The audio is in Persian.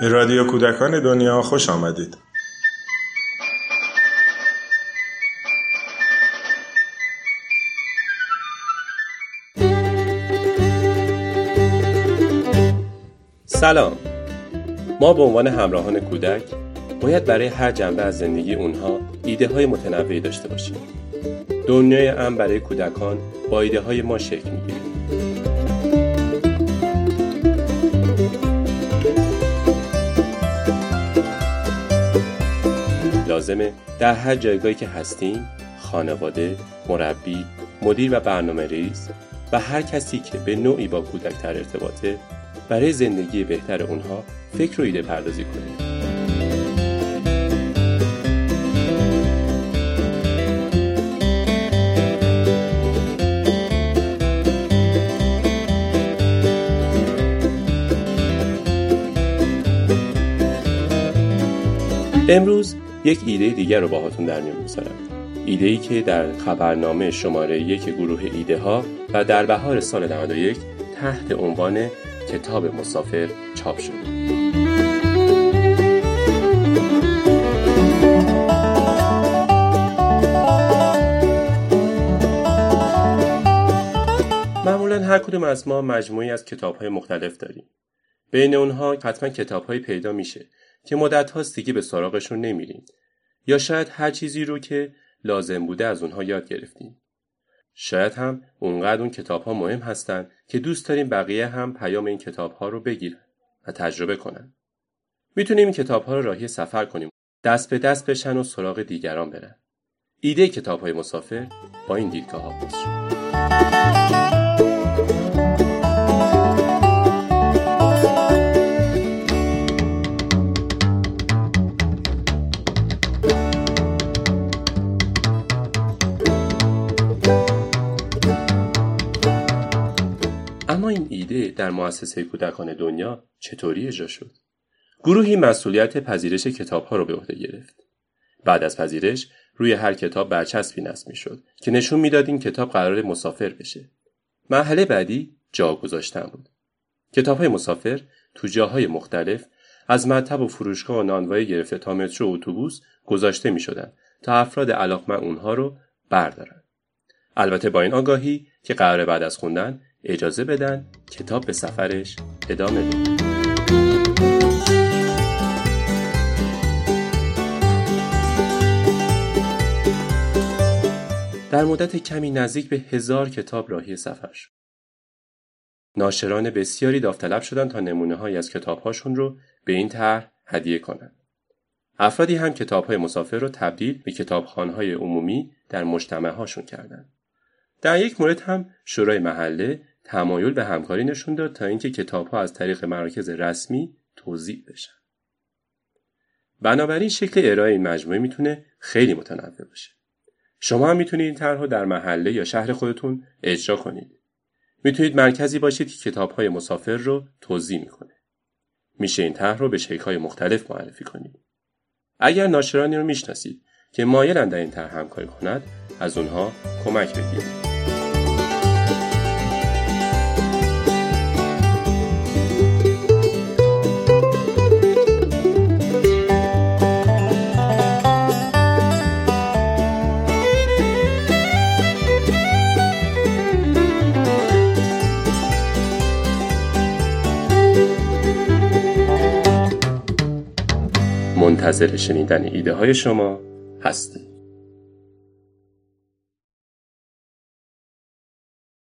به رادیو کودکان دنیا خوش آمدید. سلام. ما به عنوان همراهان کودک باید برای هر جنبه از زندگی اونها ایده های متنوعی داشته باشیم. دنیای امن برای کودکان با ایده های ما شکل می‌گیره. لازمه در هر جایگاهی که هستیم خانواده، مربی، مدیر و برنامه ریز و هر کسی که به نوعی با کودک در ارتباطه برای زندگی بهتر اونها فکر و ایده پردازی کنیم. امروز یک ایده دیگر رو باهاتون در میون می‌ذارم ایده ای که در خبرنامه شماره یک گروه ایده ها و در بهار سال 91 تحت عنوان کتاب مسافر چاپ شد. معمولا هر کدوم از ما مجموعی از کتاب های مختلف داریم. بین اونها حتما کتاب های پیدا میشه که مدت هاست دیگه به سراغشون نمیریم یا شاید هر چیزی رو که لازم بوده از اونها یاد گرفتیم. شاید هم اونقدر اون کتاب ها مهم هستن که دوست داریم بقیه هم پیام این کتاب ها رو بگیرن و تجربه کنن. می‌تونیم این کتاب ها رو راهی سفر کنیم. دست به دست بشن و سراغ دیگران برن. ایده کتاب های مسافر با این دیدگاه ها این ایده در مؤسسه کودکان دنیا چطوری اجرا شد؟ گروهی مسئولیت پذیرش کتاب ها رو به عهده گرفت. بعد از پذیرش روی هر کتاب برچسبی نصب شد که نشون می‌داد این کتاب قرار مسافر بشه. مرحله بعدی جا گذاشتن بود. کتاب های مسافر تو جاهای مختلف از مطب و فروشگاه و نانوایی گرفته تا مترو اتوبوس گذاشته می شدن تا افراد علاقمند اونها رو بردارن. البته با این آگاهی که قرار بعد از خوندن اجازه بدن کتاب به سفرش ادامه بده در مدت کمی نزدیک به هزار کتاب راهی سفر شد. ناشران بسیاری داوطلب شدند تا نمونه های از کتابهاشون رو به این طرح هدیه کنند. افرادی هم کتاب های مسافر رو تبدیل به کتابخانهای عمومی در مجتمع هاشون کردند. در یک مورد هم شورای محله تمایل به همکاری نشون داد تا اینکه کتاب ها از طریق مراکز رسمی توضیح بشن. بنابراین شکل ارائه این مجموعه می‌تونه خیلی متنوع باشه. شما هم می‌تونید این طرح در محله یا شهر خودتون اجرا کنید. می‌تونید مرکزی باشید که کتاب های مسافر رو توضیح می‌کنه. میشه این طرح رو به شکل های مختلف معرفی کنید. اگر ناشرانی رو می‌شناسید که مایلن در این طرح همکاری کند از اونها کمک بگیرید. منتظر شنیدن ایده های شما هستیم